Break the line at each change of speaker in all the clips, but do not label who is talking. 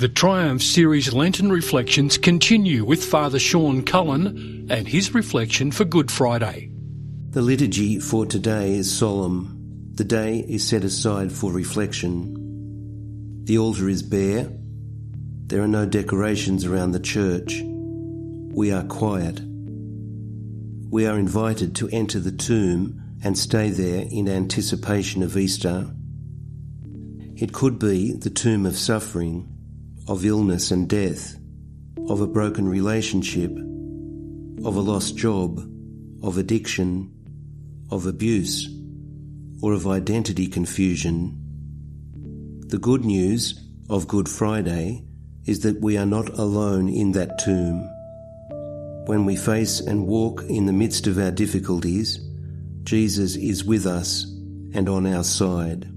The Triumph Series Lenten reflections continue with Father Sean Cullen and his reflection for Good Friday.
The liturgy for today is solemn. The day is set aside for reflection. The altar is bare. There are no decorations around the church. We are quiet. We are invited to enter the tomb and stay there in anticipation of Easter. It could be the tomb of suffering of illness and death, of a broken relationship, of a lost job, of addiction, of abuse, or of identity confusion. The good news of Good Friday is that we are not alone in that tomb. When we face and walk in the midst of our difficulties, Jesus is with us and on our side.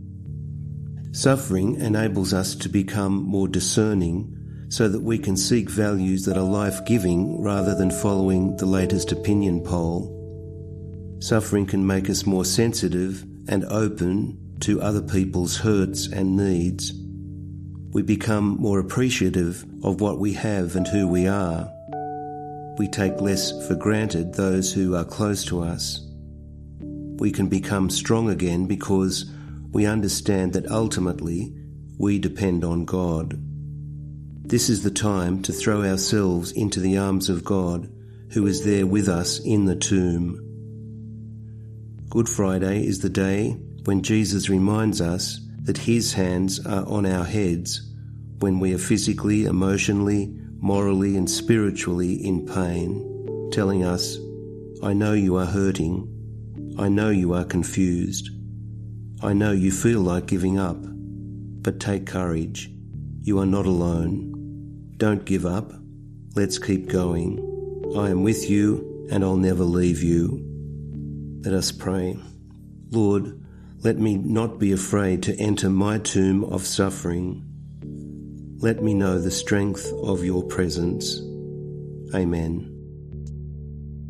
Suffering enables us to become more discerning so that we can seek values that are life giving rather than following the latest opinion poll. Suffering can make us more sensitive and open to other people's hurts and needs. We become more appreciative of what we have and who we are. We take less for granted those who are close to us. We can become strong again because we understand that ultimately we depend on God. This is the time to throw ourselves into the arms of God, who is there with us in the tomb. Good Friday is the day when Jesus reminds us that His hands are on our heads when we are physically, emotionally, morally, and spiritually in pain, telling us, I know you are hurting. I know you are confused. I know you feel like giving up, but take courage. You are not alone. Don't give up. Let's keep going. I am with you and I'll never leave you. Let us pray. Lord, let me not be afraid to enter my tomb of suffering. Let me know the strength of your presence. Amen.